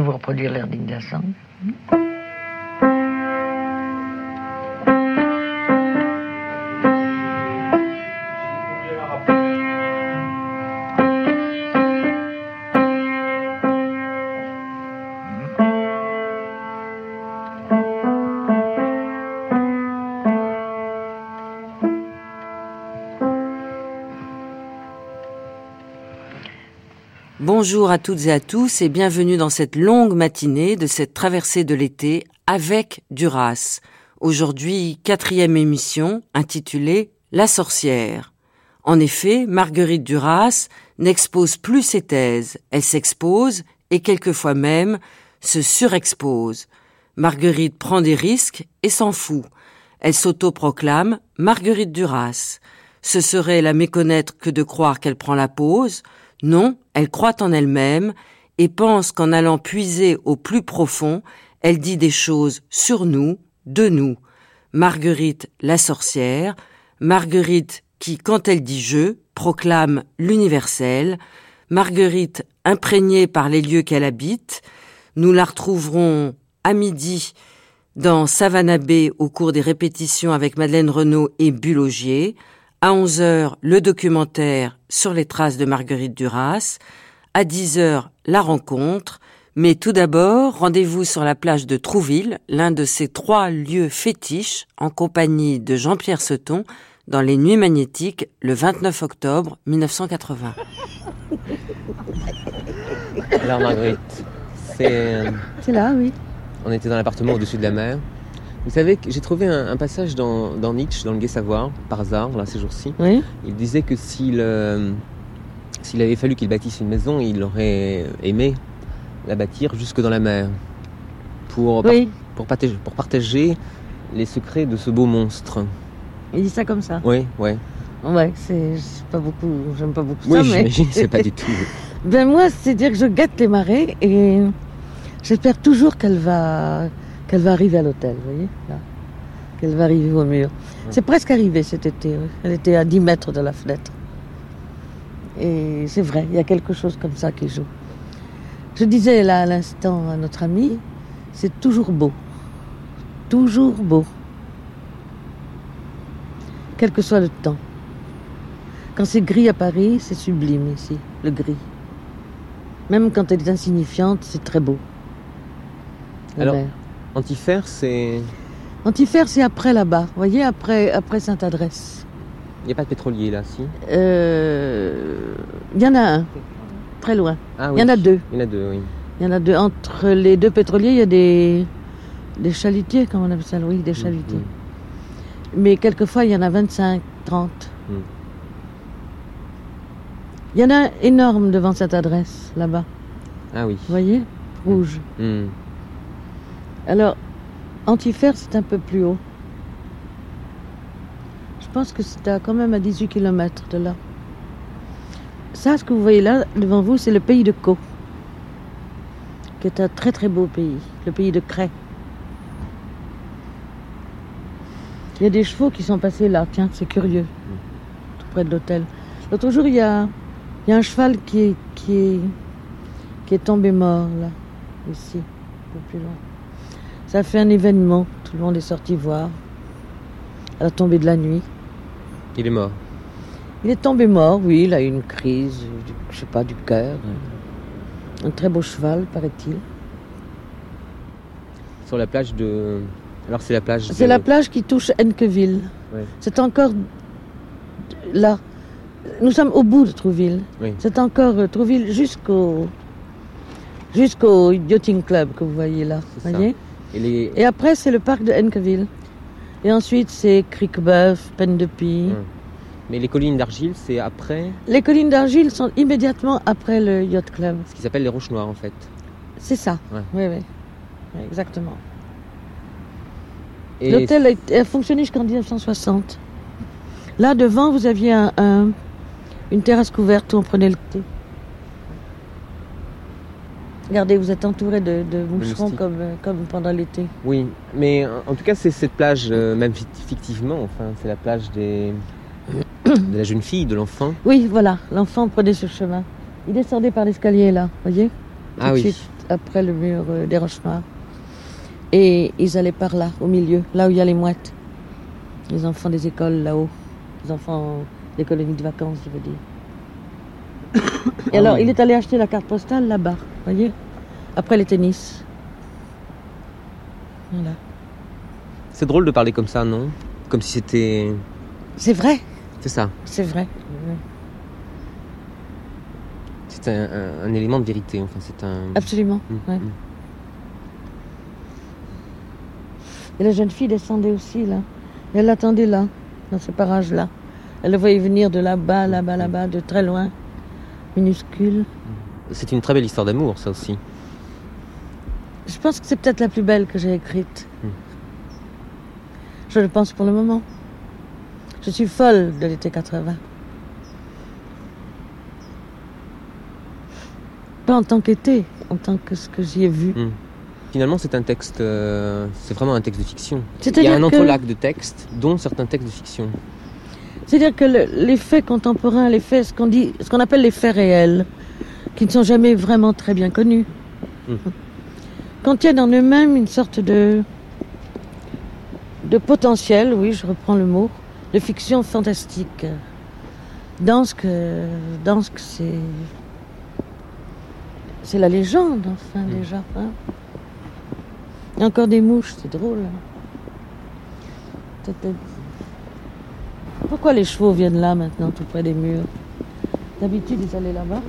vous reproduire l'air d'indignation. Bonjour à toutes et à tous et bienvenue dans cette longue matinée de cette traversée de l'été avec Duras. Aujourd'hui, quatrième émission intitulée La sorcière. En effet, Marguerite Duras n'expose plus ses thèses, elle s'expose et quelquefois même se surexpose. Marguerite prend des risques et s'en fout. Elle s'autoproclame Marguerite Duras. Ce serait la méconnaître que de croire qu'elle prend la pause, non, elle croit en elle-même et pense qu'en allant puiser au plus profond, elle dit des choses sur nous, de nous. Marguerite la sorcière, Marguerite qui, quand elle dit je, proclame l'universel, Marguerite imprégnée par les lieux qu'elle habite, nous la retrouverons à midi dans Savannah Bay au cours des répétitions avec Madeleine Renaud et Bulogier, à 11 heures, le documentaire sur les traces de Marguerite Duras. À 10 heures, la rencontre. Mais tout d'abord, rendez-vous sur la plage de Trouville, l'un de ces trois lieux fétiches, en compagnie de Jean-Pierre Seton, dans les Nuits magnétiques, le 29 octobre 1980. Alors Marguerite, c'est... C'est là, oui. On était dans l'appartement au-dessus de la mer. Vous savez que j'ai trouvé un, un passage dans, dans, Nietzsche, dans le Gai Savoir, par hasard, là, ces jours-ci. Oui. Il disait que s'il euh, s'il avait fallu qu'il bâtisse une maison, il aurait aimé la bâtir jusque dans la mer. Pour, Oui. par- pour, partager, pour partager les secrets de ce beau monstre. Il dit ça comme ça. Oui, ouais. Ouais, c'est pas beaucoup, j'aime pas beaucoup Oui, ça, mais. j'imagine, c'est pas du tout. Ben moi, c'est dire que je gâte les marées et j'espère toujours qu'elle va, qu'elle va arriver à l'hôtel, vous voyez, là. Qu'elle va arriver au mur. C'est presque arrivé cet été. oui. Elle était à 10 mètres de la fenêtre. Et c'est vrai, il y a quelque chose comme ça qui joue. Je disais là à l'instant à notre ami, c'est toujours beau. Toujours beau. Quel que soit le temps. Quand c'est gris à Paris, c'est sublime ici, le gris. Même quand elle est insignifiante, c'est très beau. La Alors- mer. Antifer, c'est. Antifer, c'est après là-bas, vous voyez, après, après Sainte-Adresse. Il n'y a pas de pétrolier là, si? Euh, Il y en a un, très loin. Ah Il y en a deux. Il y en a deux, oui. Il y en a deux. Entre les deux pétroliers, il y a des, des chalutiers, comment on appelle ça Oui, des chalutiers. Mhm. Mais quelquefois, il y en a 25, 30. Mm. Il y en a un énorme devant cette adresse, là-bas. Ah oui. Vous voyez? Rouge. Hmm. Alors, Antifer, c'est un peu plus haut. Je pense que c'est quand même à 18 km de là. Ça, ce que vous voyez là, devant vous, c'est le pays de Caux, qui est un très très beau pays, le pays de Cray. Il y a des chevaux qui sont passés là, tiens, c'est curieux, tout près de l'hôtel. L'autre jour, il y a, il y a un cheval qui est, qui, est, qui est tombé mort, là, ici, un peu plus loin. Ça a fait un événement, tout le monde est sorti voir, à la tombée de la nuit. Il est mort. Il est tombé mort, oui, il a eu une crise, du- je sais pas, du cœur. Un très beau cheval, paraît-il. Sur la plage de. Alors c'est la plage. C'est de- la plage qui touche Enkeville. Ouais. C'est encore là. Nous sommes au bout de Trouville. Oui. C'est encore euh, Trouville jusqu'au jusqu'au yachting club que vous voyez là. C'est ça. voyez Et les. Et après, c'est le parc de Enkeville. Et ensuite, c'est Criquebeuf, Peine de Pie. Hum. Mais les collines d'argile, c'est après Les collines d'argile sont immédiatement après le yacht club. ce qui s'appelle les roches noires en fait. C'est ça. Ouais. Oui, oui. Exactement. L'hôtel a, fonctionné jusqu'en 1960. Là, devant, vous aviez un- un- une terrasse couverte où on prenait le thé. Regardez, vous êtes entouré de, de moucherons comme, euh, comme pendant l'été. Oui, mais en tout cas, c'est cette plage, euh, même fict- fictivement, enfin, c'est la plage des... de la jeune fille, de l'enfant. Oui, voilà, l'enfant prenait ce chemin. Il descendait par l'escalier là, voyez? Tout Ah oui. suite, après le mur euh, des Roches Noires. Et ils allaient par là, au milieu, là où il y a les mouettes. Les enfants des écoles là-haut. Les enfants des colonies de vacances, je veux dire. Et alors, il est allé acheter la carte postale là-bas, voyez Après les tennis. Voilà. C'est drôle de parler comme ça, non? Comme si c'était. C'est vrai, C'est ça. c'est vrai. C'est un, un- un élément de vérité. Enfin, c'est un. Absolument. Mm, ouais. mm. Et la jeune fille descendait aussi là. Elle l'attendait là, dans ce parages-là. Elle le voyait venir de là-bas, là-bas, là-bas, de très loin. Minuscule. C'est une très belle histoire d'amour, ça aussi. Je pense que c'est peut-être la plus belle que j'ai écrite. Mm. Je le pense pour le moment. Je suis folle de l'été 80. Pas en tant qu'été, en tant que ce que j'y ai vu. Mm. Finalement, c'est un texte. euh, c'est vraiment un texte de fiction. Il y a un que- entrelac de textes, dont certains textes de fiction. C'est-à-dire que le- les faits contemporains, les faits, ce qu'on dit, ce qu'on appelle les faits réels, qui ne sont jamais vraiment très bien connus, Mm. contiennent en eux-mêmes une sorte de de potentiel, oui, je reprends le mot, de fiction fantastique. Dans ce que, c'est, c'est la légende, enfin Mm. déjà. hein. Il y a encore des mouches, c'est drôle. Pourquoi les chevaux viennent là maintenant, tout près des murs? D'habitude, ils allaient là-bas.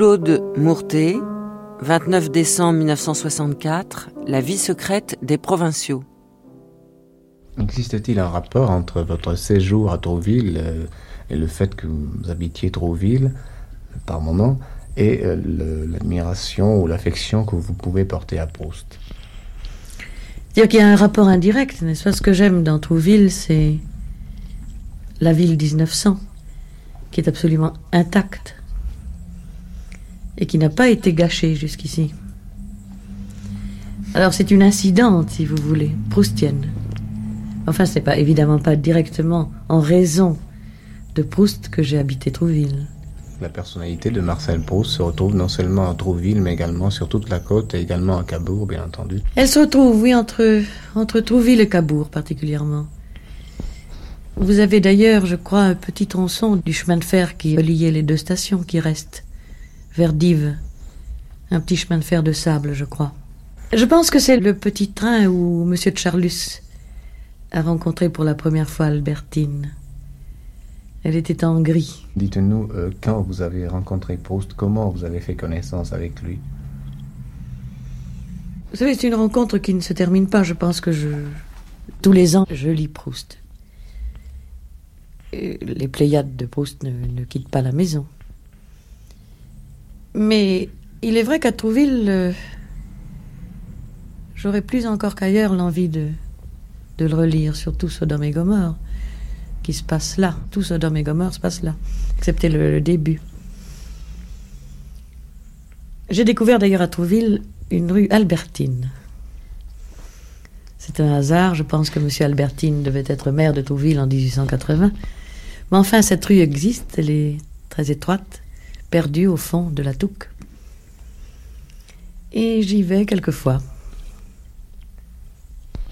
Claude Mourtet, 29 décembre 1964, La vie secrète des provinciaux. Existe-t-il un rapport entre votre séjour à Trouville euh, et le fait que vous habitiez Trouville euh, par moment et euh, l'admiration ou l'affection que vous pouvez porter à Proust? C'est-à-dire qu'il y a un rapport indirect, n'est-ce pas? Ce que j'aime dans Trouville, c'est la ville 1900, qui est absolument intacte et qui n'a pas été gâchée jusqu'ici. Alors c'est une incidente, si vous voulez, proustienne. Enfin, ce n'est pas évidemment pas directement en raison de Proust que j'ai habité Trouville. La personnalité de Marcel Proust se retrouve non seulement à Trouville, mais également sur toute la côte et également à Cabourg, bien entendu. Elle se retrouve, oui, entre, entre Trouville et Cabourg particulièrement. Vous avez d'ailleurs, je crois, un petit tronçon du chemin de fer qui reliait les deux stations qui reste, vers Dives. Un petit chemin de fer de sable, je crois. Je pense que c'est le petit train où M. de Charlus a rencontré pour la première fois Albertine. Elle était en gris. Dites-nous, euh, quand vous avez rencontré Proust, comment vous avez fait connaissance avec lui? Vous savez, c'est une rencontre qui ne se termine pas. Je pense que je. Tous les ans, je lis Proust. Et Les Pléiades de Proust ne, ne quittent pas la maison. Mais il est vrai qu'à Trouville, euh, j'aurais plus encore qu'ailleurs l'envie de, le relire, surtout Sodome et Gomorre, qui se passe là. Tout Sodome et Gomorre se passe là, excepté le- le début. J'ai découvert d'ailleurs à Trouville une rue Albertine. C'est un hasard, je pense que M. Albertine devait être maire de Trouville en 1880. Mais enfin, cette rue existe, elle est très étroite, perdue au fond de la Touque. Et j'y vais quelquefois.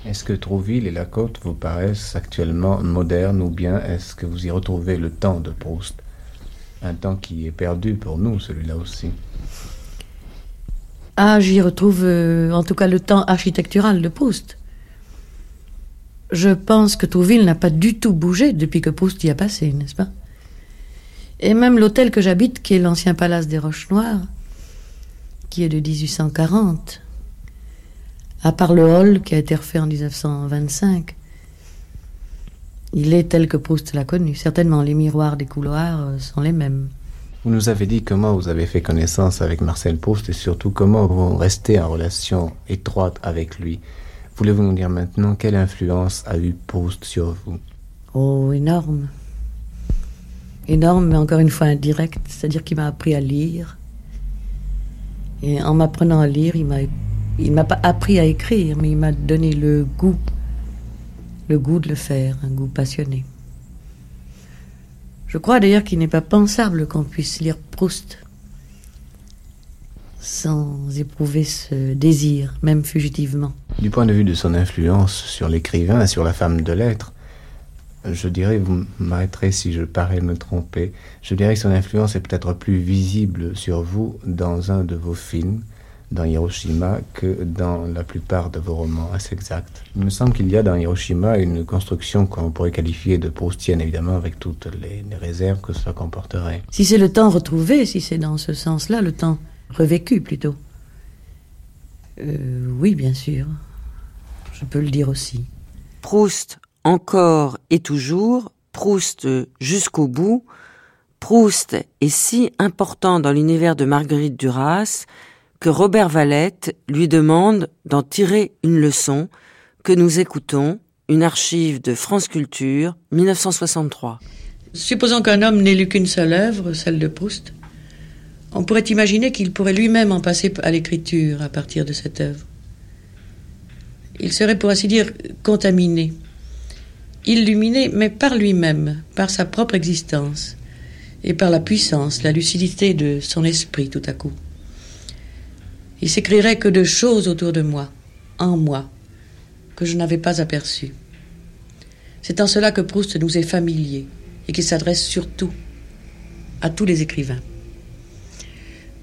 Est-ce que Trouville et la côte vous paraissent actuellement modernes ou bien est-ce que vous y retrouvez le temps de Proust? Un temps qui est perdu pour nous, celui-là aussi. Ah, j'y retrouve euh, en tout cas le temps architectural de Proust. Je pense que Trouville n'a pas du tout bougé depuis que Proust y a passé, n'est-ce pas? Et même l'hôtel que j'habite, qui est l'ancien palace des Roches Noires, qui est de 1840, à part le hall qui a été refait en 1925, il est tel que Proust l'a connu. Certainement, les miroirs des couloirs euh, sont les mêmes. Vous nous avez dit comment vous avez fait connaissance avec Marcel Proust et surtout comment vous restez en relation étroite avec lui. Voulez-vous nous dire maintenant quelle influence a eu Proust sur vous? Oh, énorme. Énorme, mais encore une fois indirecte, c'est-à-dire qu'il m'a appris à lire. Et en m'apprenant à lire, il m'a, m'a pas appris à écrire, mais il m'a donné le goût, le goût de le faire, un goût passionné. Je crois d'ailleurs qu'il n'est pas pensable qu'on puisse lire Proust sans éprouver ce désir, même fugitivement. Du point de vue de son influence sur l'écrivain et sur la femme de lettres, je dirais, vous m'arrêterez si je parais me tromper, je dirais que son influence est peut-être plus visible sur vous dans un de vos films, dans Hiroshima, que dans la plupart de vos romans. Est-ce exact Il me semble qu'il y a dans Hiroshima une construction qu'on pourrait qualifier de proustienne, évidemment, avec toutes les, les réserves que cela comporterait. Si c'est le temps retrouvé, si c'est dans ce sens-là, le temps revécu plutôt. Euh, oui, bien sûr. Je peux le dire aussi. Proust encore et toujours, Proust jusqu'au bout, Proust est si important dans l'univers de Marguerite Duras que Robert Valette lui demande d'en tirer une leçon que nous écoutons, une archive de France Culture, 1963. Supposons qu'un homme n'ait lu qu'une seule œuvre, celle de Proust, on pourrait imaginer qu'il pourrait lui-même en passer à l'écriture à partir de cette œuvre. Il serait, pour ainsi dire, contaminé, illuminé, mais par lui-même, par sa propre existence, et par la puissance, la lucidité de son esprit tout à coup. Il s'écrirait que de choses autour de moi, en moi, que je n'avais pas aperçues. C'est en cela que Proust nous est familier et qu'il s'adresse surtout à tous les écrivains.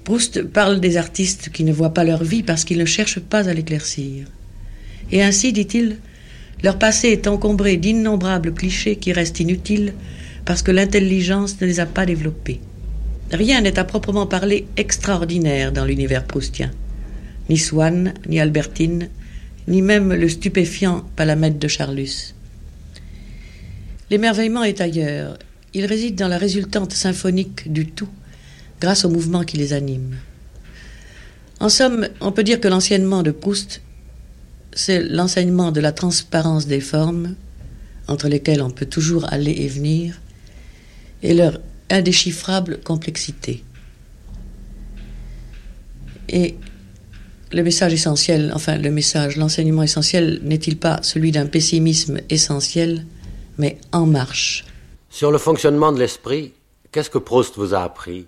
Proust parle des artistes qui ne voient pas leur vie parce qu'ils ne cherchent pas à l'éclaircir. Et ainsi, dit-il, leur passé est encombré d'innombrables clichés qui restent inutiles parce que l'intelligence ne les a pas développés. Rien n'est à proprement parler extraordinaire dans l'univers proustien. Ni Swann, ni Albertine, ni même le stupéfiant Palamède de Charlus. L'émerveillement est ailleurs. Il réside dans la résultante symphonique du tout, grâce au mouvement qui les anime. En somme, on peut dire que l'enseignement de Proust, c'est l'enseignement de la transparence des formes, entre lesquelles on peut toujours aller et venir, et leur indéchiffrable complexité. Et le message essentiel, enfin le message, l'enseignement essentiel n'est-il pas celui d'un pessimisme essentiel, mais en marche? Sur le fonctionnement de l'esprit, qu'est-ce que Proust vous a appris?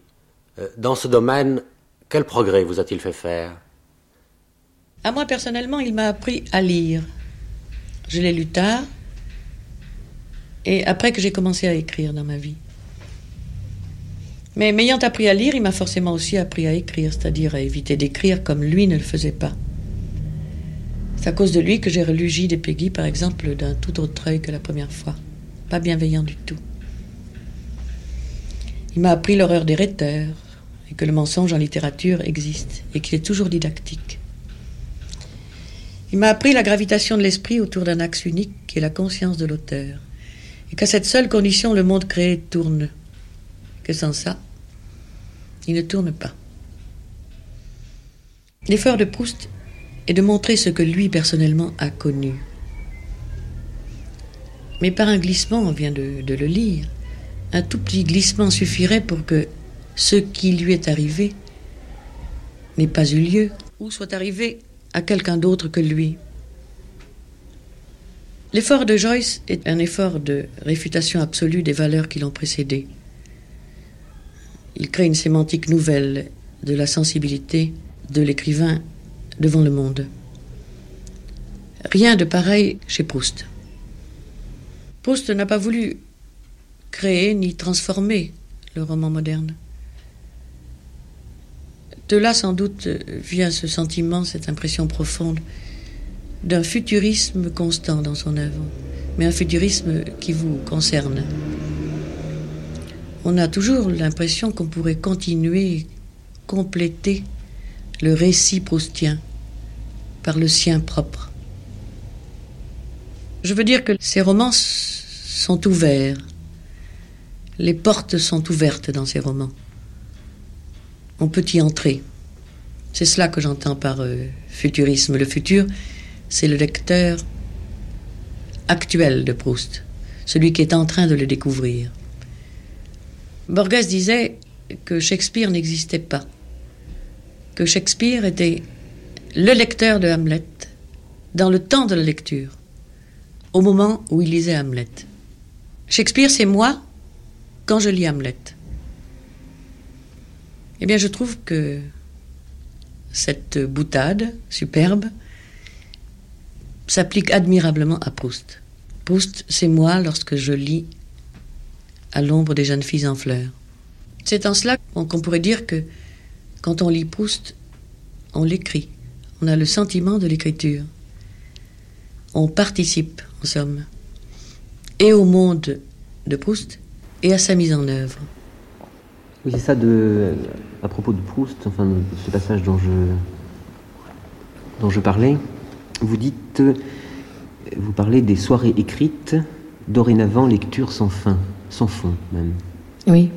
Euh, Dans ce domaine, quel progrès vous a-t-il fait faire? À moi personnellement, il m'a appris à lire. Je l'ai lu tard, et après que j'ai commencé à écrire dans ma vie. Mais m'ayant appris à lire, il m'a forcément aussi appris à écrire, c'est-à-dire à éviter d'écrire comme lui ne le faisait pas. C'est à cause de lui que j'ai relu Gide et Peggy, par exemple, d'un tout autre œil que la première fois. Pas bienveillant du tout. Il m'a appris l'horreur des rhéteurs, et que le mensonge en littérature existe, et qu'il est toujours didactique. Il m'a appris la gravitation de l'esprit autour d'un axe unique qui est la conscience de l'auteur, et qu'à cette seule condition le monde créé tourne, que sans ça, il ne tourne pas. L'effort de Proust est de montrer ce que lui personnellement a connu. Mais par un glissement, on vient de, de le lire, un tout petit glissement suffirait pour que ce qui lui est arrivé n'ait pas eu lieu ou soit arrivé à quelqu'un d'autre que lui. L'effort de Joyce est un effort de réfutation absolue des valeurs qui l'ont précédé. Il crée une sémantique nouvelle de la sensibilité de l'écrivain devant le monde. Rien de pareil chez Proust. Proust n'a pas voulu créer ni transformer le roman moderne. De là, sans doute, vient ce sentiment, cette impression profonde d'un futurisme constant dans son œuvre, mais un futurisme qui vous concerne on a toujours l'impression qu'on pourrait continuer, compléter le récit proustien par le sien propre. Je veux dire que ces romans sont ouverts, les portes sont ouvertes dans ces romans. On peut y entrer. C'est cela que j'entends par euh, futurisme. Le futur, c'est le lecteur actuel de Proust, celui qui est en train de le découvrir. Borges disait que Shakespeare n'existait pas, que Shakespeare était le lecteur de Hamlet dans le temps de la lecture, au moment où il lisait Hamlet. Shakespeare, c'est moi quand je lis Hamlet. Eh bien, je trouve que cette boutade superbe s'applique admirablement à Proust. Proust, c'est moi lorsque je lis à l'ombre des jeunes filles en fleurs. C'est en cela qu'on pourrait dire que quand on lit Proust, on l'écrit. On a le sentiment de l'écriture. On participe, en somme, et au monde de Proust et à sa mise en œuvre. Oui, c'est ça de, à propos de Proust, enfin de ce passage dont je, dont je parlais. Vous dites, vous parlez des soirées écrites, dorénavant lecture sans fin, sans fond même. Oui.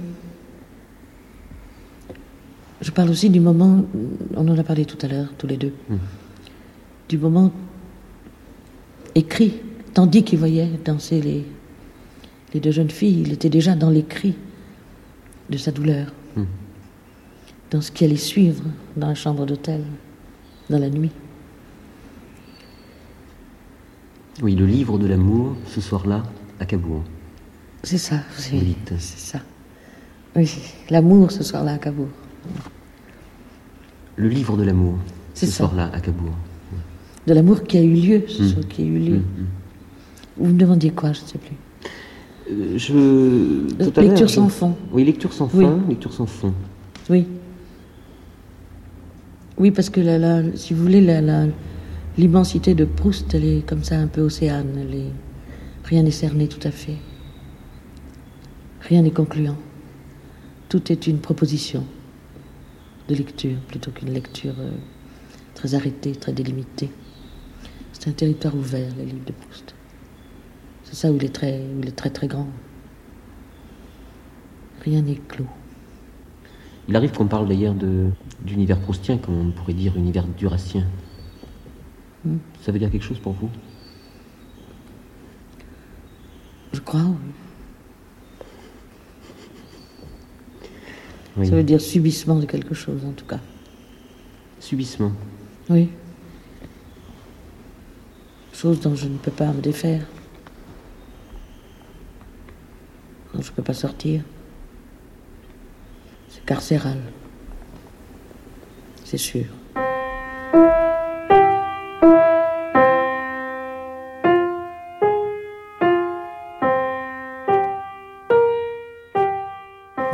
Je parle aussi du moment, on en a parlé tout à l'heure, tous les deux, hmm. du moment écrit, tandis qu'il voyait danser les, les deux jeunes filles, il était déjà dans l'écrit de sa douleur, hmm. dans ce qui allait suivre dans la chambre d'hôtel, dans la nuit. Oui, le livre de l'amour, ce soir-là, à Cabourg. C'est ça, c'est ça. Oui, l'amour ce soir-là à Cabourg. Le livre de l'amour, ce soir-là à Cabourg. De l'amour qui a eu lieu, ce hmm. soir qui a eu lieu. Hmm, Vous me demandiez quoi, je ne sais plus. Lecture sans fond. Oui, lecture sans fond, lecture sans fond. Oui. Oui, parce que la, si vous voulez, l'immensité de Proust, elle est comme ça un peu océane. rien n'est cerné tout à fait. Rien n'est concluant. Tout est une proposition de lecture plutôt qu'une lecture euh, très arrêtée, très délimitée. C'est un territoire ouvert, les livres de Proust. C'est ça où il est très, il est très très grand. Rien n'est clos. Il arrive qu'on parle d'ailleurs d'univers proustien, comme on pourrait dire univers durassien. Hmm. Ça veut dire quelque chose pour vous? Je crois, oui. Ça veut dire subissement de quelque chose, en tout cas. Subissement Oui. Chose dont je ne peux pas me défaire. Je ne peux pas sortir. C'est carcéral. C'est sûr.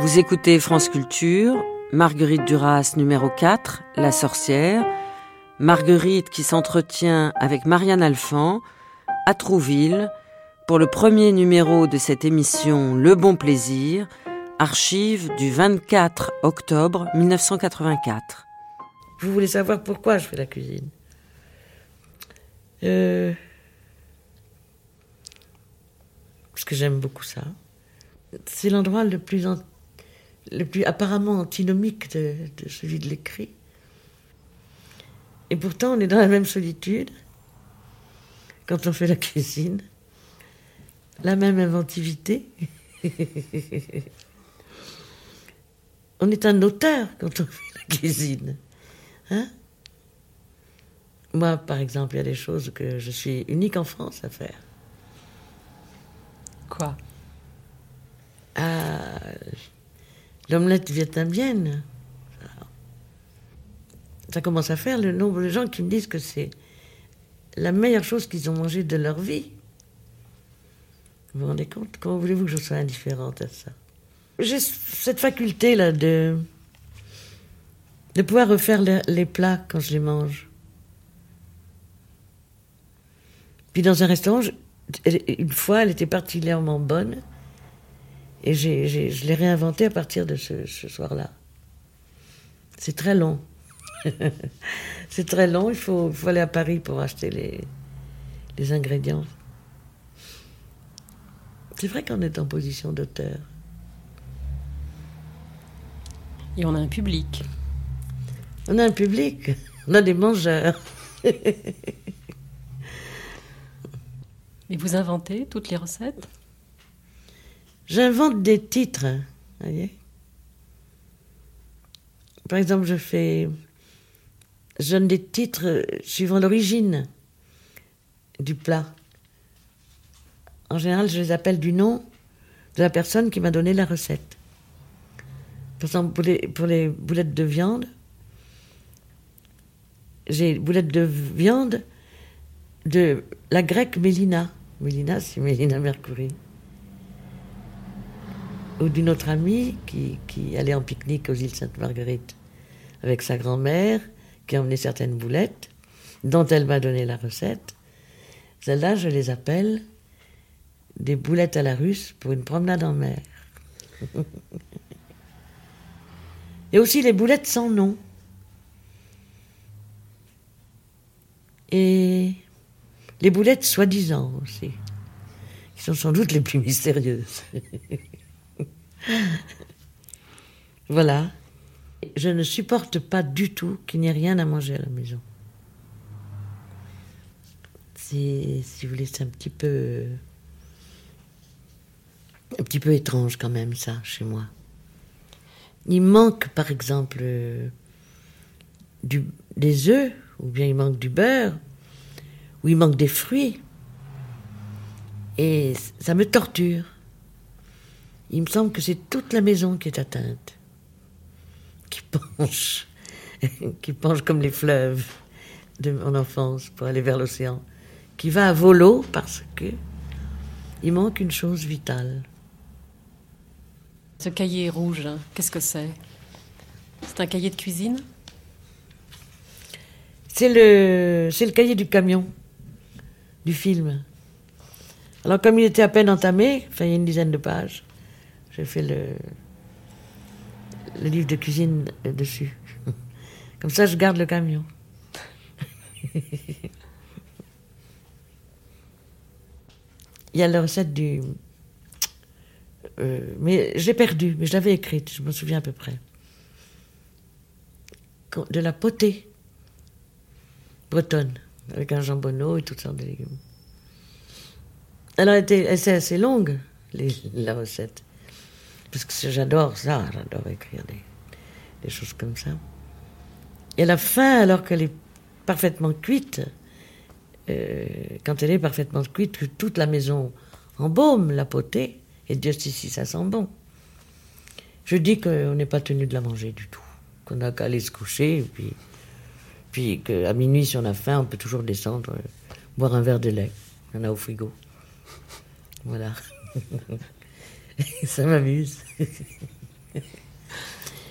Vous écoutez France Culture, Marguerite Duras numéro 4, La sorcière, Marguerite qui s'entretient avec Marianne Alphand, à Trouville, pour le premier numéro de cette émission Le Bon Plaisir, archive du 24 octobre 1984. Vous voulez savoir pourquoi je fais la cuisine? Euh, Parce que j'aime beaucoup ça. C'est l'endroit le plus, le plus apparemment antinomique de, de celui de l'écrit. Et pourtant, on est dans la même solitude quand on fait la cuisine la même inventivité. on est un auteur quand on fait la cuisine. Hein? Moi, par exemple, il y a des choses que je suis unique en France à faire. Quoi? Ah, L'omelette vietnamienne. Ça commence à faire le nombre de gens qui me disent que c'est la meilleure chose qu'ils ont mangée de leur vie. Vous vous rendez compte? Comment voulez-vous que je sois indifférente à ça? J'ai cette faculté-là de, de pouvoir refaire les, plats quand je les mange. Puis dans un restaurant, une fois, elle était particulièrement bonne. Et je l'ai réinventée à partir de ce, soir-là. C'est très long. c'est très long. Il faut, faut, aller à Paris pour acheter les, les ingrédients. C'est vrai qu'on est en position d'auteur. Et on a un public. On a un public, on a des mangeurs. Et vous inventez toutes les recettes? J'invente des titres, voyez. Par exemple, je fais, je donne des titres suivant l'origine du plat. En général, je les appelle du nom de la personne qui m'a donné la recette. Par exemple, pour les, boulettes de viande, j'ai boulettes de viande de la grecque Mélina. Mélina, c'est Mélina Mercury. Ou d'une autre amie qui, allait en pique-nique aux îles Sainte-Marguerite avec sa grand-mère, qui a certaines boulettes, dont elle m'a donné la recette. Celles-là, je les appelle des boulettes à la russe pour une promenade en mer. Et aussi les boulettes sans nom. Et les boulettes soi-disant aussi, qui sont sans doute les plus mystérieuses. voilà. Je ne supporte pas du tout qu'il n'y ait rien à manger à la maison. si vous voulez, c'est un petit peu. Un petit peu étrange quand même, ça, chez moi. Il manque, par exemple, du, des œufs, ou bien il manque du beurre, ou il manque des fruits. Et ça me torture. Il me semble que c'est toute la maison qui est atteinte qui penche, qui penche comme les fleuves de mon enfance pour aller vers l'océan, qui va à volo parce que il manque une chose vitale. Ce cahier rouge, hein, qu'est-ce que c'est? C'est un cahier de cuisine? C'est le, cahier du camion, du film. Alors comme il était à peine entamé, enfin il y a une dizaine de pages, j'ai fait le, le livre de cuisine dessus. Comme ça, je garde le camion. Il y a la recette du. Euh, mais j'ai perdu, mais je l'avais écrite, je me souviens à peu près. De la potée bretonne, avec un jambonneau et toutes sortes de légumes. Elle a été assez longue, la recette. Parce que j'adore ça, j'adore écrire des, choses comme ça. Et la fin, alors qu'elle est parfaitement cuite, euh, quand elle est parfaitement cuite, que toute la maison embaume la potée, et Dieu sait si ça sent bon. Je dis qu'on n'est pas tenu de la manger du tout, qu'on n'a qu'à aller se coucher, et puis, puis qu'à minuit, si on a faim, on peut toujours descendre, euh, boire un verre de lait. Il y en a au frigo. Voilà. ça m'amuse.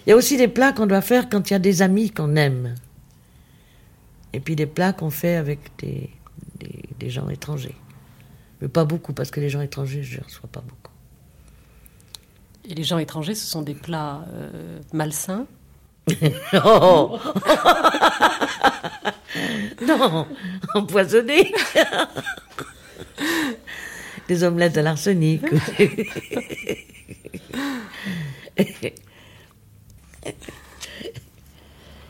Il y a aussi des plats qu'on doit faire quand il y a des amis qu'on aime. Et puis des plats qu'on fait avec des, des, gens étrangers. Mais pas beaucoup, parce que les gens étrangers, je ne reçois pas beaucoup. Et les gens étrangers, ce sont des plats euh, malsains oh Non, empoisonnés des omelettes à l'arsenic.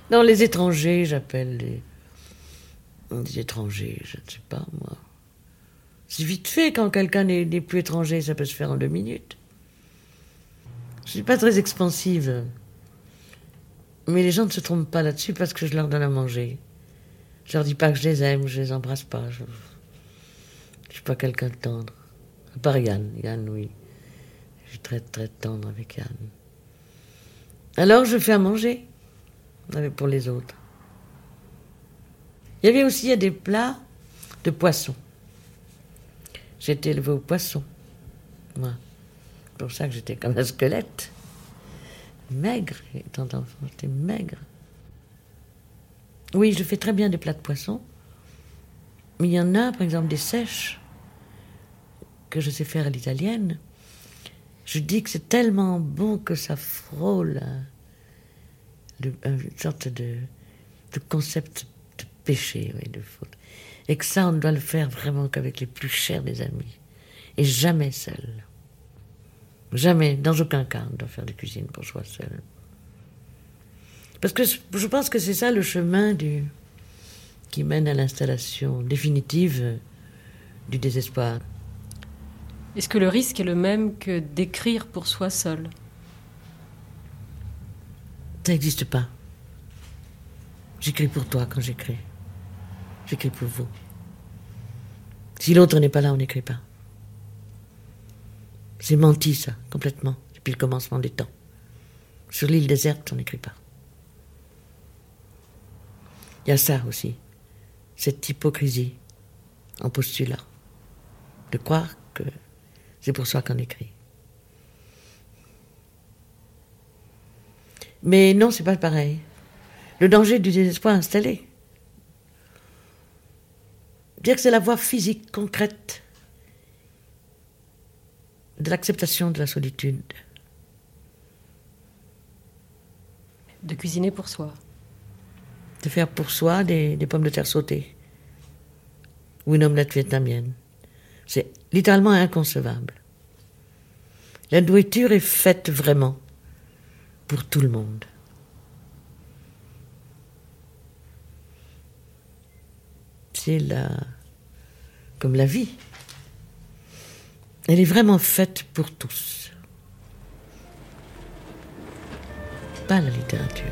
non, les étrangers, j'appelle les... les étrangers, je ne sais pas moi. C'est vite fait quand quelqu'un n'est plus étranger, ça peut se faire en deux minutes. Je ne suis pas très expansive. Mais les gens ne se trompent pas là-dessus parce que je leur donne à manger. Je leur dis pas que je les aime, je les embrasse pas. Je, je suis pas quelqu'un de tendre. À part Yann. Yann, oui. Je suis très, très tendre avec Yann. Alors, je fais à manger pour les autres. Il y avait aussi des plats de poisson. J'étais élevé au poisson. Moi. Pour ça que j'étais comme un squelette. Maigre, étant enfant, j'étais maigre. Oui, je fais très bien des plats de poisson. Mais il y en a, par exemple, des sèches que je sais faire à l'italienne, je dis que c'est tellement bon que ça frôle une sorte de, concept de péché, de faute. Et que ça, on ne doit le faire vraiment qu'avec les plus chers des amis. Et jamais seul. Jamais, dans aucun cas, on doit faire de cuisine pour soi seul. Parce que je pense que c'est ça le chemin du, qui mène à l'installation définitive du désespoir. Est-ce que le risque est le même que d'écrire pour soi seul? Ça n'existe pas. J'écris pour toi quand j'écris. J'écris pour vous. Si l'autre n'est pas là, on n'écrit pas. C'est menti, ça, complètement, depuis le commencement des temps. Sur l'île déserte, on n'écrit pas. Il y a ça aussi, cette hypocrisie en postulat, de croire que c'est pour soi qu'on écrit. Mais non, c'est pas pareil. Le danger du désespoir installé. Dire que c'est la voie physique concrète de l'acceptation de la solitude. De cuisiner pour soi. De faire pour soi des, pommes de terre sautées. Ou une omelette vietnamienne. C'est littéralement inconcevable. La nourriture est faite vraiment pour tout le monde. C'est la... comme la vie. Elle est vraiment faite pour tous. Pas la littérature.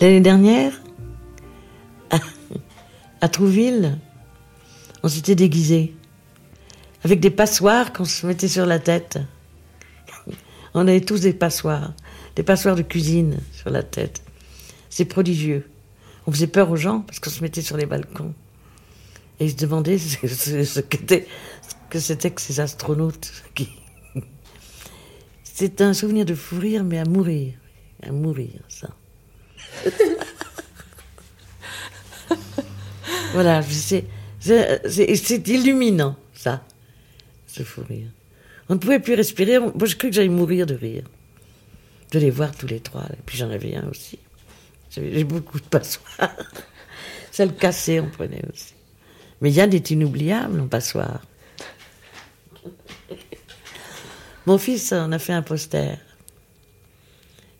L'année dernière, à, Trouville, on s'était déguisé avec des passoires qu'on se mettait sur la tête. On avait tous des passoires, des passoires de cuisine sur la tête. C'est prodigieux. On faisait peur aux gens parce qu'on se mettait sur les balcons. Et ils se demandaient ce, que c'était que ces astronautes. C'est un souvenir de fou rire, mais à mourir. À mourir, ça. voilà, c'est illuminant, ça, ce fou rire. On ne pouvait plus respirer. Moi, je cru que j'allais mourir de rire. De les voir tous les trois. Et puis j'en avais un aussi. J'ai beaucoup de passoires. Celle cassée, on prenait aussi. Mais Yann est inoubliable en passoire. Mon fils en a fait un poster.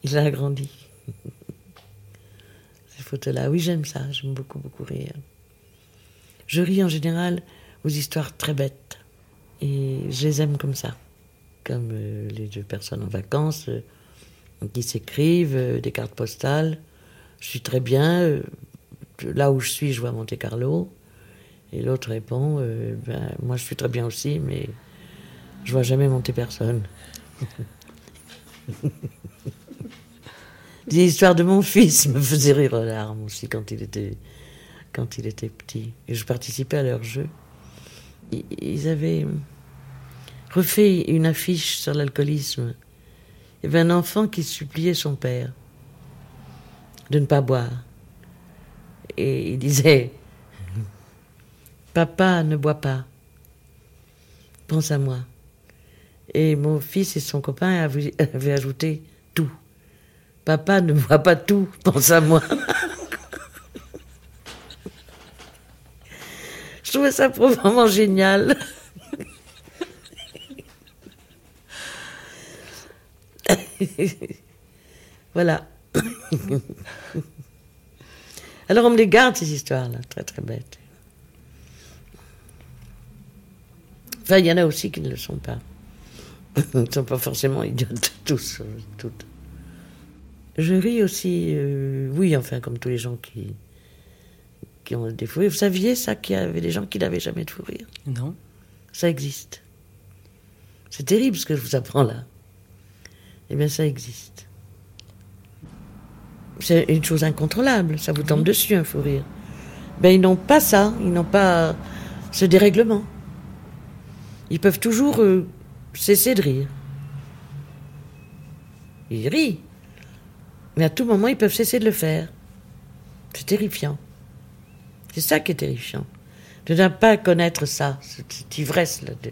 Il l'a agrandi photos-là. Oui, j'aime ça, j'aime beaucoup, beaucoup rire. Je ris en général aux histoires très bêtes. Et je les aime comme ça. Comme euh, les deux personnes en vacances euh, qui s'écrivent, euh, des cartes postales. Je suis très bien. là où je suis, je vois Monte Carlo. Et l'autre répond ben, Moi, je suis très bien aussi, mais je vois jamais monter personne. L'histoire de mon fils me faisait rire aux larmes aussi quand il était, quand il était petit. Et je participais à leur jeu. Ils avaient refait une affiche sur l'alcoolisme. Il y avait un enfant qui suppliait son père de ne pas boire. Et il disait Papa ne boit pas. Pense à moi. Et mon fils et son copain avaient ajouté tout. Papa ne voit pas tout, pense à moi. Je trouvais ça probablement génial. voilà. Alors on me les garde ces histoires-là, très très bêtes. Enfin, il y en a aussi qui ne le sont pas. Ils ne sont pas forcément idiotes tous, toutes. Je ris aussi, euh, oui, enfin, comme tous les gens qui, qui ont des fous rires. Vous saviez ça, qu'il y avait des gens qui n'avaient jamais de fou rire Non. Ça existe. C'est terrible ce que je vous apprends là. Eh bien, ça existe. C'est une chose incontrôlable, ça vous tombe dessus, un fou rire. Ben, ils n'ont pas ça, ils n'ont pas ce dérèglement. Ils peuvent toujours euh, cesser de rire. Ils rient, mais à tout moment, ils peuvent cesser de le faire. C'est terrifiant. C'est ça qui est terrifiant. De ne pas connaître ça, cette ivresse de,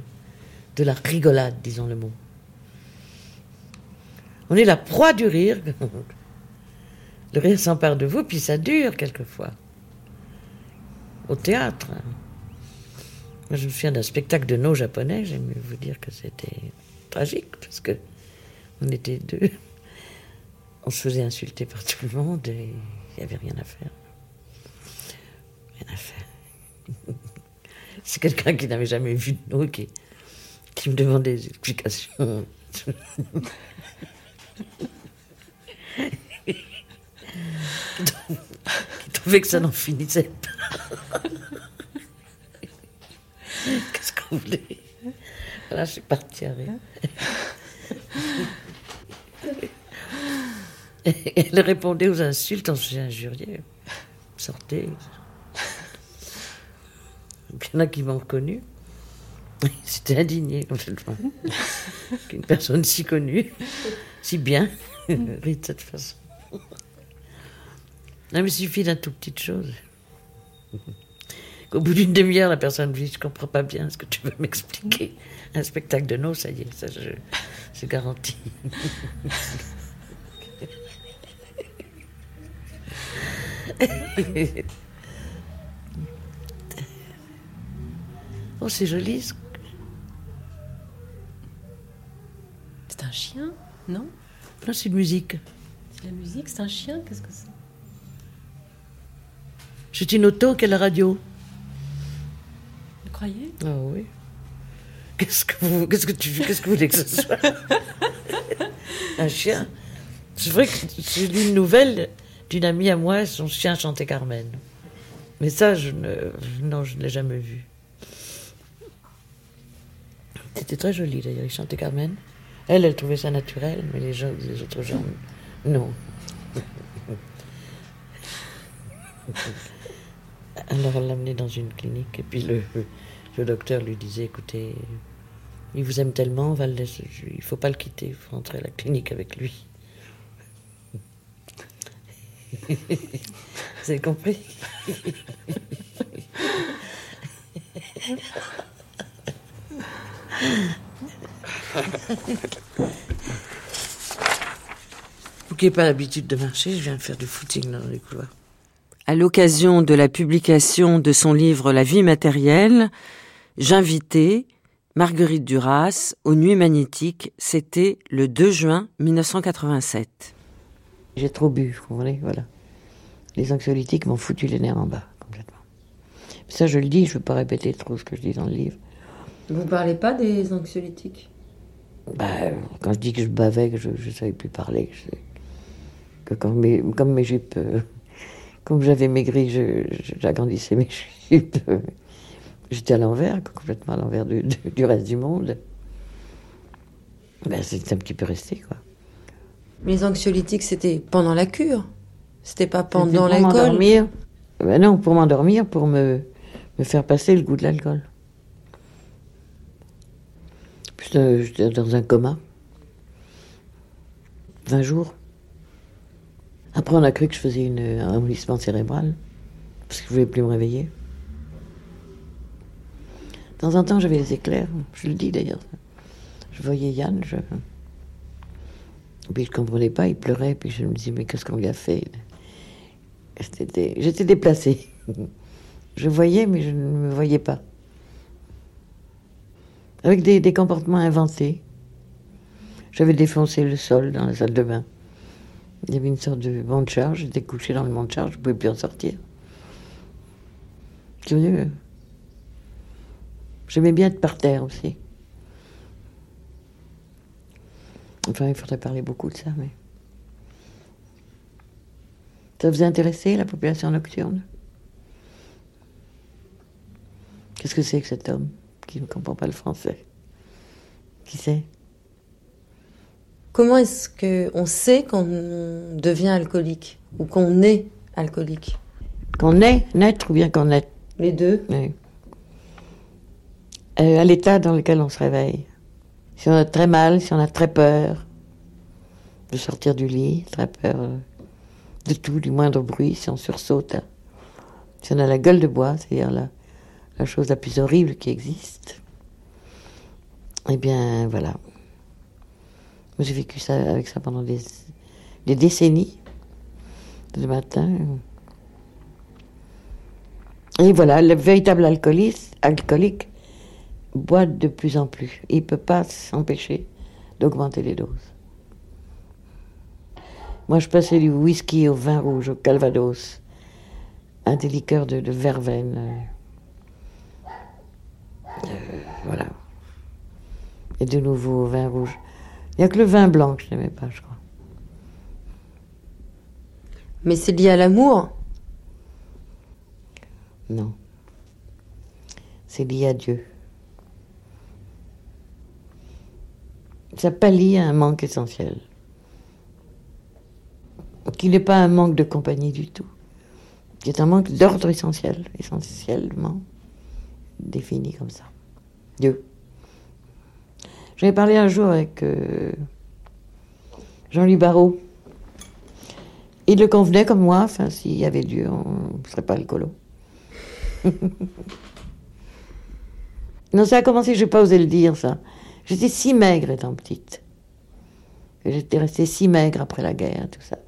de la rigolade, disons le mot. On est la proie du rire. Le rire s'empare de vous, puis ça dure quelquefois. au théâtre. Moi, je me souviens d'un spectacle de nos japonais, j'aime vous dire que c'était tragique, parce que on était deux. On se faisait insulter par tout le monde et il n'y avait rien à faire. Rien à faire. C'est quelqu'un qui n'avait jamais vu de nous qui, qui me demandait des explications. qui trouvait que ça n'en finissait pas. Qu'est-ce qu'on voulait Là, je suis partie à rire. Elle répondait aux insultes, on se faisait injurier. Sortez. Il y en a qui m'ont reconnu. C'était indigné complètement. Qu'une personne si connue, si bien, rit de cette façon. Non, mais il suffit d'un tout petite chose. Qu'au bout d'une demi-heure, la personne dit Je comprends pas bien ce que tu veux m'expliquer. Un spectacle de noces, ça y est, ça je, je garantis. oh, c'est joli. ce- C'est un chien? Non Non, c'est une musique. C'est la musique C'est un chien Qu'est-ce que c'est? C'est une auto qui la radio. Vous croyez? Ah oui. Qu'est-ce que vous, qu'est-ce que tu, qu'est-ce que vous voulez que ce soit? Un chien. C'est vrai que j'ai lu une nouvelle d'une amie à moi, son chien chantait Carmen. Mais ça, je ne, non, je ne l'ai jamais vu. C'était très joli d'ailleurs, il chantait Carmen. Elle, elle trouvait ça naturel, mais les, autres gens, non. Alors elle l'amenait dans une clinique et puis le, le docteur lui disait écoutez, il vous aime tellement, on va le laisser, il faut pas le quitter, il faut rentrer à la clinique avec lui. Vous avez compris? Vous qui n'avez pas l'habitude de marcher, je viens de faire du footing dans les couloirs. À l'occasion de la publication de son livre La vie matérielle, j'invitais Marguerite Duras aux Nuits magnétiques. C'était le 2 juin 1987. J'ai trop bu, vous comprenez Voilà. Les anxiolytiques m'ont foutu les nerfs en bas, complètement. Ça, je le dis, je ne veux pas répéter trop ce que je dis dans le livre. Vous parlez pas des anxiolytiques? Bah, quand je dis que je bavais, que je ne savais plus parler, que, je- que quand mes, comme mes jupes, euh, comme j'avais maigri, j'agrandissais mes jupes. euh, J'étais à l'envers, complètement à l'envers du, du- du reste du monde. Ben, c'est un petit peu resté, quoi. Les anxiolytiques, c'était pendant la cure C'était pas pendant pour l'alcool m'endormir. Ben non, pour m'endormir, pour me, me faire passer le goût de l'alcool. J'étais dans un coma. 20 jours. Après, on a cru que je faisais un amollissement cérébral, parce que je ne voulais plus me réveiller. De temps en temps, j'avais des éclairs, je le dis d'ailleurs. Je voyais Yann, je... Puis je comprenais pas, il pleurait, puis je me dis, mais qu'est-ce qu'on lui a fait? J'étais déplacée. Je voyais, mais je ne me voyais pas. Avec des, des comportements inventés. J'avais défoncé le sol dans la salle de bain. Il y avait une sorte de banc de charge, j'étais couché dans le banc de charge, je ne pouvais plus en sortir. Curieux. J'aimais bien être par terre aussi. Enfin, il faudrait parler beaucoup de ça, mais. Ça vous a intéressé, la population nocturne? Qu'est-ce que c'est que cet homme? Qui ne comprend pas le français Qui c'est Comment est-ce qu'on sait qu'on devient alcoolique Ou qu'on est alcoolique? Qu'on est naître ou bien qu'on est Les deux Oui. Euh, à l'état dans lequel on se réveille. Si on a très mal, si on a très peur de sortir du lit, très peur euh, de tout, du moindre bruit, si on sursaute, hein. si on a la gueule de bois, c'est-à-dire la, la chose la plus horrible qui existe, eh bien voilà. J'ai vécu ça avec ça pendant des, décennies. Le matin, Et voilà, le véritable alcooliste, alcoolique boit de plus en plus. Il ne peut pas s'empêcher d'augmenter les doses. Moi, je passais du whisky au vin rouge, au calvados, à des liqueurs de, verveine. Euh, voilà. Et de nouveau au vin rouge. Il n'y a que le vin blanc que je n'aimais pas, je crois. Mais c'est lié à l'amour Non. C'est lié à Dieu. Ça pallie à un manque essentiel. Qui n'est pas un manque de compagnie du tout. Qui est un manque d'ordre essentiel, essentiellement défini comme ça. Dieu. J'avais parlé un jour avec euh, Jean-Louis Barrault. Il le convenait comme moi, enfin, s'il y avait Dieu, on ne serait pas écolo. non, ça a commencé, je n'ai pas osé le dire, ça. J'étais si maigre étant petite. J'étais restée si maigre après la guerre, tout ça.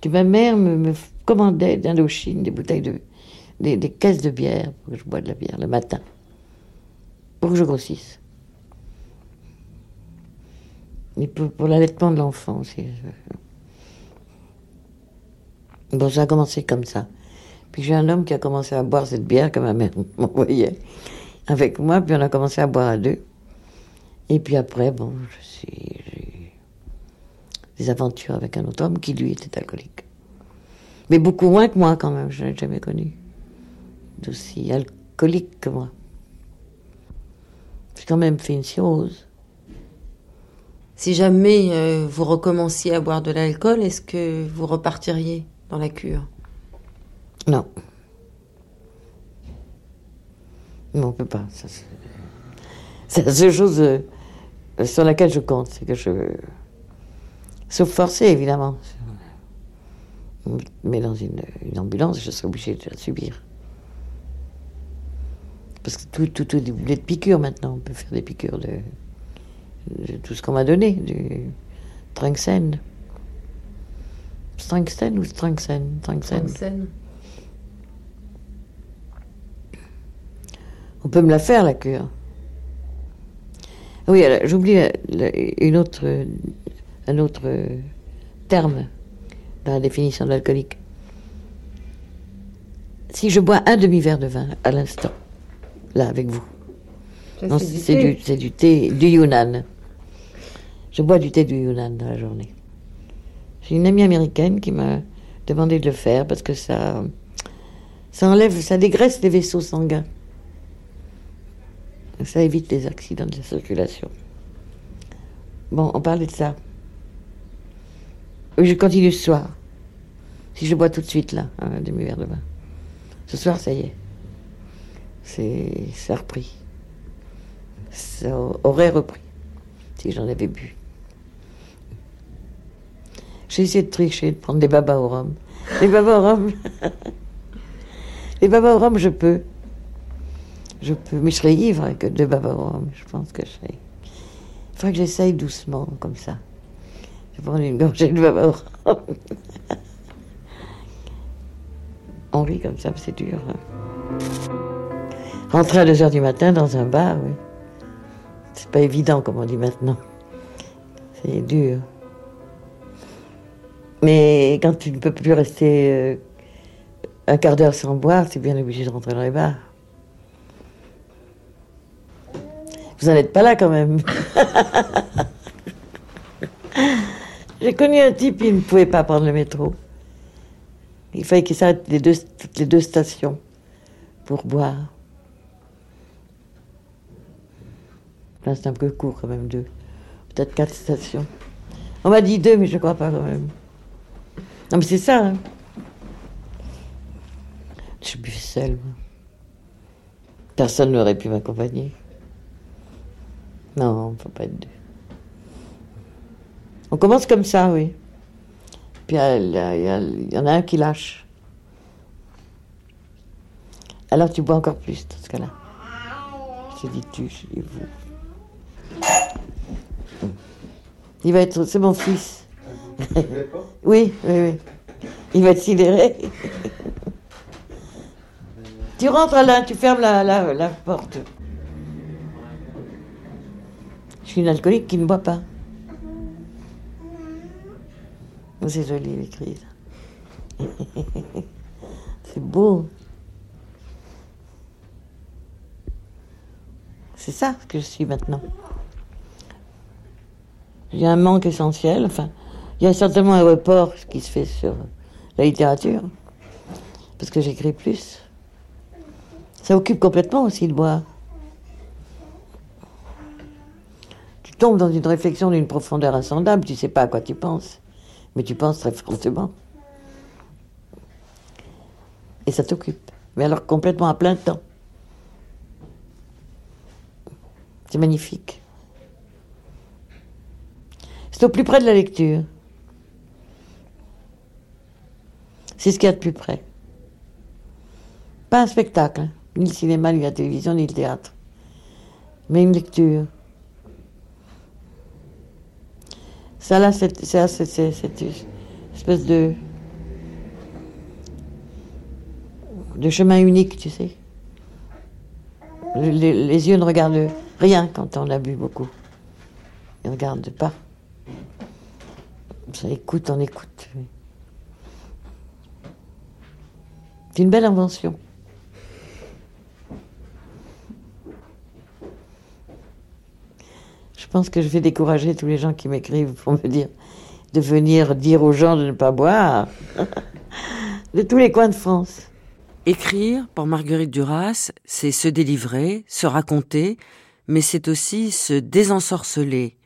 Que ma mère me, commandait d'Indochine des bouteilles de. Des, caisses de bière pour que je bois de la bière le matin. Pour que je grossisse. Et pour, l'allaitement de l'enfant aussi. Bon, ça a commencé comme ça. Puis j'ai un homme qui a commencé à boire cette bière que ma mère m'envoyait avec moi, puis on a commencé à boire à deux. Et puis après, bon, je suis, des aventures avec un autre homme qui, lui, était alcoolique. Mais beaucoup moins que moi, quand même. Je n'ai jamais connu d'aussi alcoolique que moi. J'ai quand même fait une chose. Si jamais euh, vous recommenciez à boire de l'alcool, est-ce que vous repartiriez dans la cure? Non. Non, on peut pas. C'est la seule chose. Euh, sur laquelle je compte, c'est que je. Sauf forcé, évidemment. Mais dans une, ambulance, je serais obligée de la subir. Parce que tout, tout, tout est de piqûres maintenant. On peut faire des piqûres de, tout ce qu'on m'a donné, du Trinxène. Trinxène ou Trinxène Trinxène. On peut me la faire, la cure. Oui, j'oublie une autre, un autre terme dans la définition de l'alcoolique. Si je bois un demi-verre de vin à l'instant, là avec vous, c'est du, du, thé du Yunnan. Je bois du thé du Yunnan dans la journée. J'ai une amie américaine qui m'a demandé de le faire parce que ça, ça enlève, ça dégraisse les vaisseaux sanguins. Ça évite les accidents de circulation. Bon, on parlait de ça. Je continue ce soir. Si je bois tout de suite, là, un demi-verre de vin. Ce soir, ça y est. Ça a repris. Ça aurait repris si j'en avais bu. J'ai essayé de tricher, de prendre des babas au rhum. Les babas au rhum. les babas au rhum, je peux. Je peux, mais je serais ivre avec deux babas Je pense que je serais. Il faudrait que j'essaye doucement, comme ça. Je vais prendre une gorgée de baba On rit comme ça, c'est dur. Hein. Rentrer à 2 h du matin dans un bar, oui. C'est pas évident, comme on dit maintenant. C'est dur. Mais quand tu ne peux plus rester euh, un quart d'heure sans boire, tu es bien obligé de rentrer dans les bars. Vous n'en êtes pas là quand même. J'ai connu un type, il ne pouvait pas prendre le métro. Il fallait qu'il s'arrête les deux, toutes les deux stations pour boire. C'est un peu court quand même, deux. Peut-être quatre stations. On m'a dit deux, mais je crois pas quand même. Non, mais c'est ça. Hein. Je suis seule. Personne n'aurait pu m'accompagner. Non, faut pas être deux. On commence comme ça, oui. Puis il y, en a un qui lâche. Alors tu bois encore plus dans ce cas-là. Je dis tu, je dis vous. Il va être. C'est mon fils. oui, oui, oui. Il va être sidéré. Tu rentres Alain, tu fermes la, la, la porte. Je suis une alcoolique qui ne boit pas. C'est joli l'écrit. C'est beau. C'est ça que je suis maintenant. Il y a un manque essentiel. Enfin, il y a certainement un report qui se fait sur la littérature. Parce que j'écris plus. Ça occupe complètement aussi de boire. Tu tombes dans une réflexion d'une profondeur insondable, tu sais pas à quoi tu penses. Mais tu penses très fortement. Et ça t'occupe. Mais alors complètement à plein temps. C'est magnifique. C'est au plus près de la lecture. C'est ce qu'il y a de plus près. Pas un spectacle, ni le cinéma, ni la télévision, ni le théâtre. Mais une lecture. Ça là, c'est cette espèce de de chemin unique, tu sais. Les, yeux ne regardent rien quand on a bu beaucoup. Ils ne regardent pas. Ça écoute, on écoute. C'est une belle invention. Je pense que je vais décourager tous les gens qui m'écrivent pour me dire de venir dire aux gens de ne pas boire. de tous les coins de France. Écrire, pour Marguerite Duras, c'est se délivrer, se raconter, mais c'est aussi se désensorceler.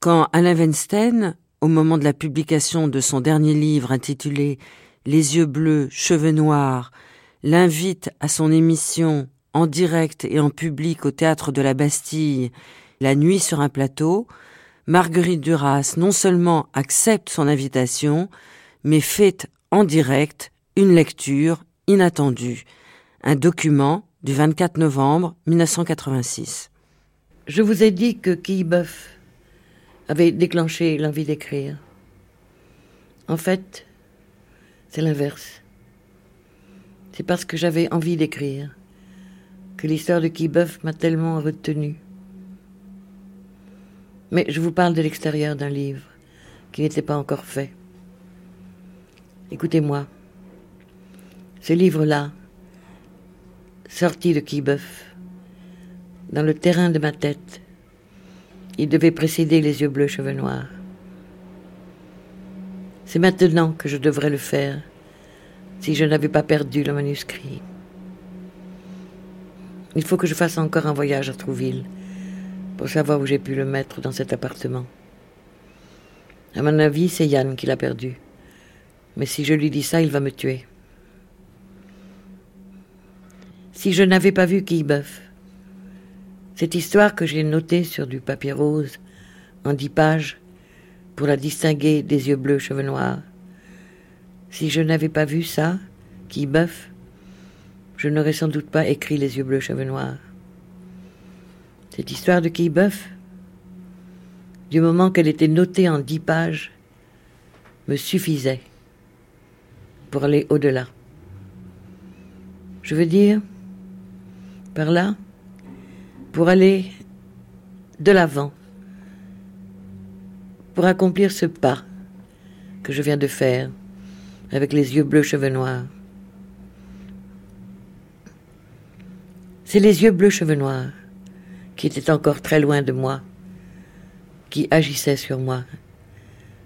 Quand Alain Weinstein, au moment de la publication de son dernier livre intitulé Les yeux bleus, cheveux noirs, l'invite à son émission en direct et en public au théâtre de la Bastille, La nuit sur un plateau, Marguerite Duras non seulement accepte son invitation, mais fait en direct une lecture inattendu, un document du 24 novembre 1986. Je vous ai dit que avait déclenché l'envie d'écrire. En fait, c'est l'inverse. C'est parce que j'avais envie d'écrire que l'histoire de Quillebeuf m'a tellement retenu. Mais je vous parle de l'extérieur d'un livre qui n'était pas encore fait. Écoutez-moi. Ce livre-là, sorti de Quillebeuf, dans le terrain de ma tête, il devait précéder les yeux bleus, cheveux noirs. C'est maintenant que je devrais le faire, si je n'avais pas perdu le manuscrit. Il faut que je fasse encore un voyage à Trouville pour savoir où j'ai pu le mettre dans cet appartement. À mon avis, c'est Yann qui l'a perdu. Mais si je lui dis ça, il va me tuer. si je n'avais pas vu Quillebeuf. Cette histoire que j'ai notée sur du papier rose, en dix pages, pour la distinguer des yeux bleus, cheveux noirs. Si je n'avais pas vu ça, Quillebeuf, je n'aurais sans doute pas écrit les yeux bleus, cheveux noirs. Cette histoire de Quillebeuf, du moment qu'elle était notée en dix pages, me suffisait pour aller au-delà. Je veux dire, par là pour aller de l'avant, pour accomplir ce pas que je viens de faire avec les yeux bleus, cheveux noirs. C'est les yeux bleus, cheveux noirs qui étaient encore très loin de moi, qui agissaient sur moi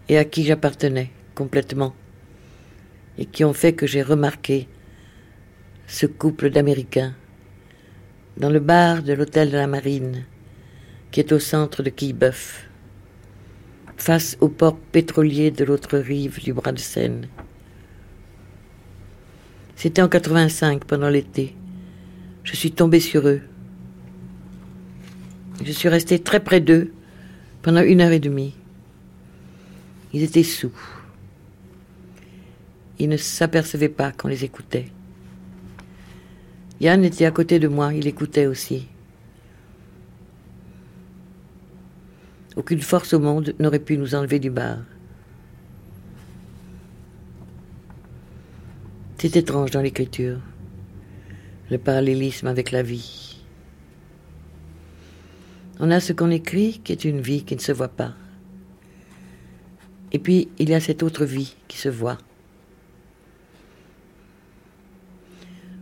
et à qui j'appartenais complètement et qui ont fait que j'ai remarqué ce couple d'Américains dans le bar de l'hôtel de la Marine, qui est au centre de Quillebeuf, face au port pétrolier de l'autre rive du bras de Seine. C'était en 85, pendant l'été. Je suis tombée sur eux. Je suis restée très près d'eux pendant une heure et demie. Ils étaient sous. Ils ne s'apercevaient pas qu'on les écoutait. Yann était à côté de moi, il écoutait aussi. Aucune force au monde n'aurait pu nous enlever du bar. C'est étrange dans l'écriture. le parallélisme avec la vie. On a ce qu'on écrit qui est une vie qui ne se voit pas. Et puis il y a cette autre vie qui se voit.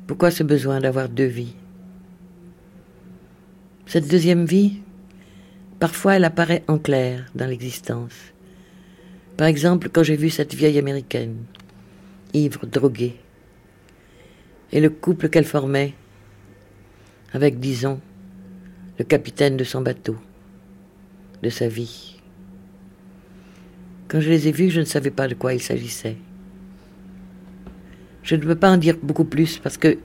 Pourquoi ce besoin d'avoir deux vies? Cette deuxième vie, parfois elle apparaît en clair dans l'existence. Par exemple, quand j'ai vu cette vieille américaine, ivre, droguée, et le couple qu'elle formait avec, disons, le capitaine de son bateau, de sa vie. Quand je les ai vus, je ne savais pas de quoi il s'agissait. Je ne peux pas en dire beaucoup plus parce que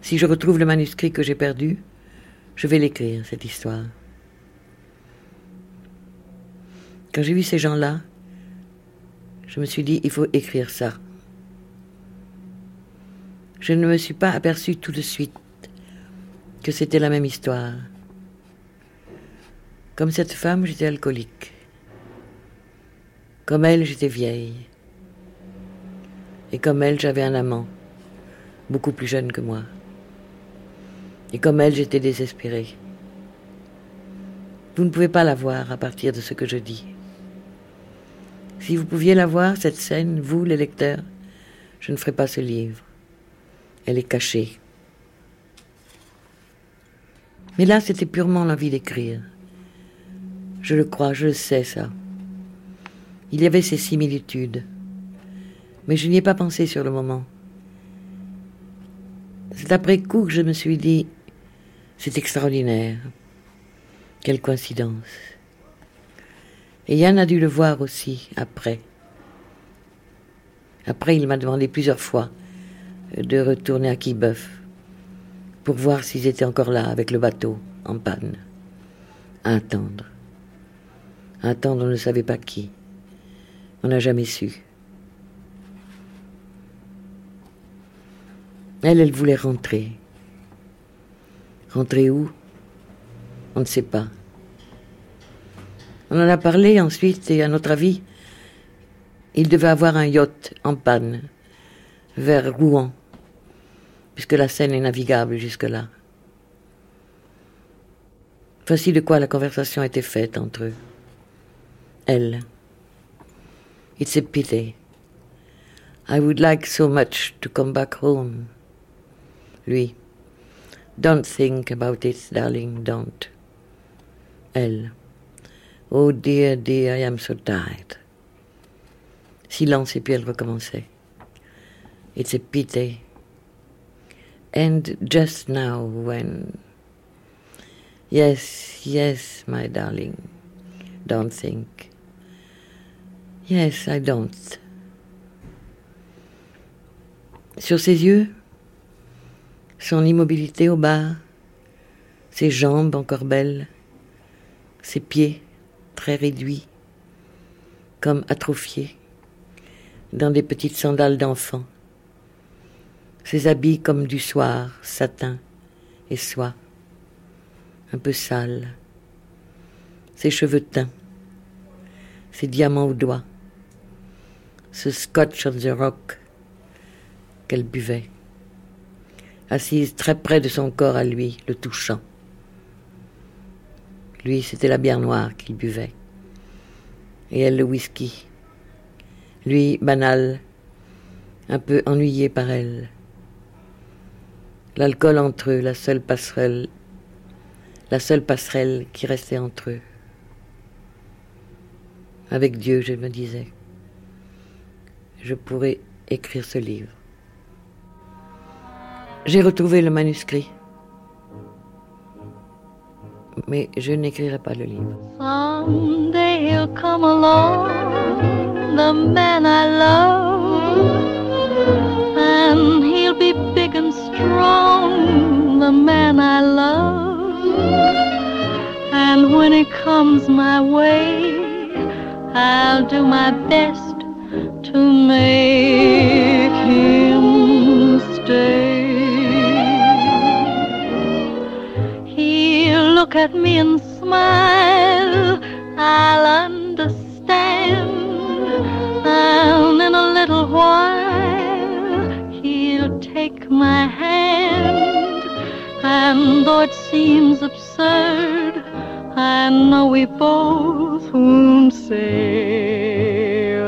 si je retrouve le manuscrit que j'ai perdu, je vais l'écrire, cette histoire. Quand j'ai vu ces gens-là, je me suis dit, il faut écrire ça. Je ne me suis pas aperçu tout de suite que c'était la même histoire. Comme cette femme, j'étais alcoolique. Comme elle, j'étais vieille. Et comme elle, j'avais un amant, beaucoup plus jeune que moi. Et comme elle, j'étais désespérée. Vous ne pouvez pas la voir à partir de ce que je dis. Si vous pouviez la voir, cette scène, vous, les lecteurs, je ne ferais pas ce livre. Elle est cachée. Mais là, c'était purement l'envie d'écrire. Je le crois, je le sais, ça. Il y avait ces similitudes mais je n'y ai pas pensé sur le moment. C'est après coup que je me suis dit, c'est extraordinaire. Quelle coïncidence. Et Yann a dû le voir aussi après. Après, il m'a demandé plusieurs fois de retourner à Quibeuf pour voir s'ils étaient encore là avec le bateau en panne. À attendre. À attendre, on ne savait pas qui. On n'a jamais su. Elle, elle voulait rentrer. Rentrer où? On ne sait pas. On en a parlé ensuite et à notre avis, il devait avoir un yacht en panne vers Rouen, puisque la Seine est navigable jusque-là. Voici de quoi la conversation était faite entre eux. Elle. It's a pity. I would like so much to come back home lui. Don't think about it, darling, don't. Elle. Oh dear, dear, I am so tired. Silence et puis elle recommençait. It's a pity. And just now when... Yes, yes, my darling. Don't think. Yes, I don't. Sur ses yeux, son immobilité au bar, ses jambes encore belles, ses pieds très réduits, comme atrophiés, dans des petites sandales d'enfant, ses habits comme du soir, satin et soie, un peu sales, ses cheveux teints, ses diamants aux doigts, ce scotch on the rock qu'elle buvait assise très près de son corps à lui, le touchant. Lui, c'était la bière noire qu'il buvait, et elle le whisky. Lui, banal, un peu ennuyé par elle. L'alcool entre eux, la seule passerelle, la seule passerelle qui restait entre eux. Avec Dieu, je me disais, je pourrais écrire ce livre. J'ai retrouvé le manuscrit. Mais je n'écrirai pas le livre. Someday he'll come along, the man I love, and he'll be big and strong, the man I love. And when he comes my way, I'll do my best to make at me and smile, I'll understand. And in a little while, he'll take my hand And though it seems absurd, I know we both won't say.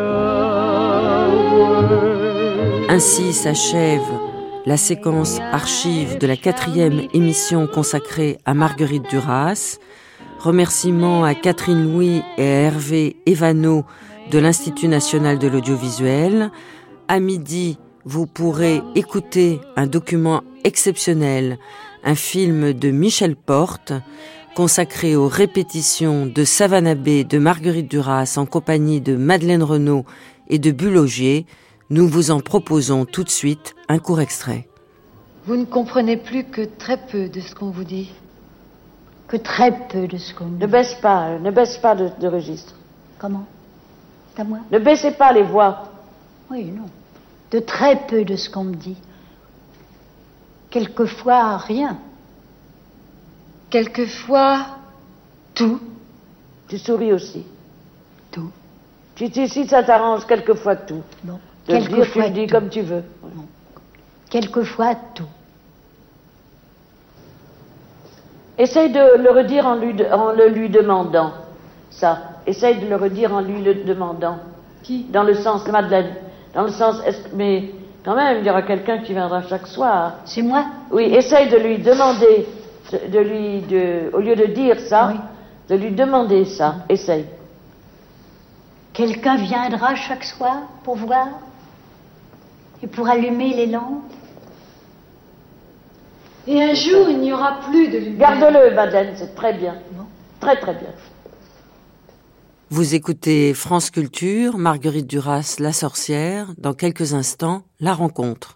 Ainsi s'achève la séquence archive de la quatrième émission consacrée à Marguerite Duras. Remerciements à Catherine Louis et à Hervé Evano de l'Institut national de l'audiovisuel. À midi, vous pourrez écouter un document exceptionnel, un film de Michel Porte, consacré aux répétitions de Savanabé de Marguerite Duras en compagnie de Madeleine Renaud et de Bulogier. Nous vous en proposons tout de suite un court extrait. Vous ne comprenez plus que très peu de ce qu'on vous dit. Que très peu de ce qu'on Ne baisse pas, euh, ne baisse pas de, de registre. Comment? C'est à moi? Ne baissez pas les voix. Oui, non. De très peu de ce qu'on me dit. Quelquefois, rien. Quelquefois, Tout. tu souris aussi. Tout. Tu, tu- si ça t'arrange, quelquefois tout. Bon. Tu Quelquefois le dis tout. comme tu veux. Quelquefois, tout. Essaye de le redire en, lui, en le lui demandant. Ça. Essaye de le redire en lui le demandant. Qui? Dans le sens, Madeleine. Dans le sens, mais quand même, il y aura quelqu'un qui viendra chaque soir. C'est moi? Oui, essaye de lui demander, de lui, de, au lieu de dire ça, de lui demander ça. Essaye. Quelqu'un viendra chaque soir pour voir? Et pour allumer les lampes. Et un jour, il n'y aura plus de lumière. Garde-le, Madeleine, c'est très bien. Très, très bien. Vous écoutez France Culture, Marguerite Duras, La Sorcière. Dans quelques instants, la rencontre.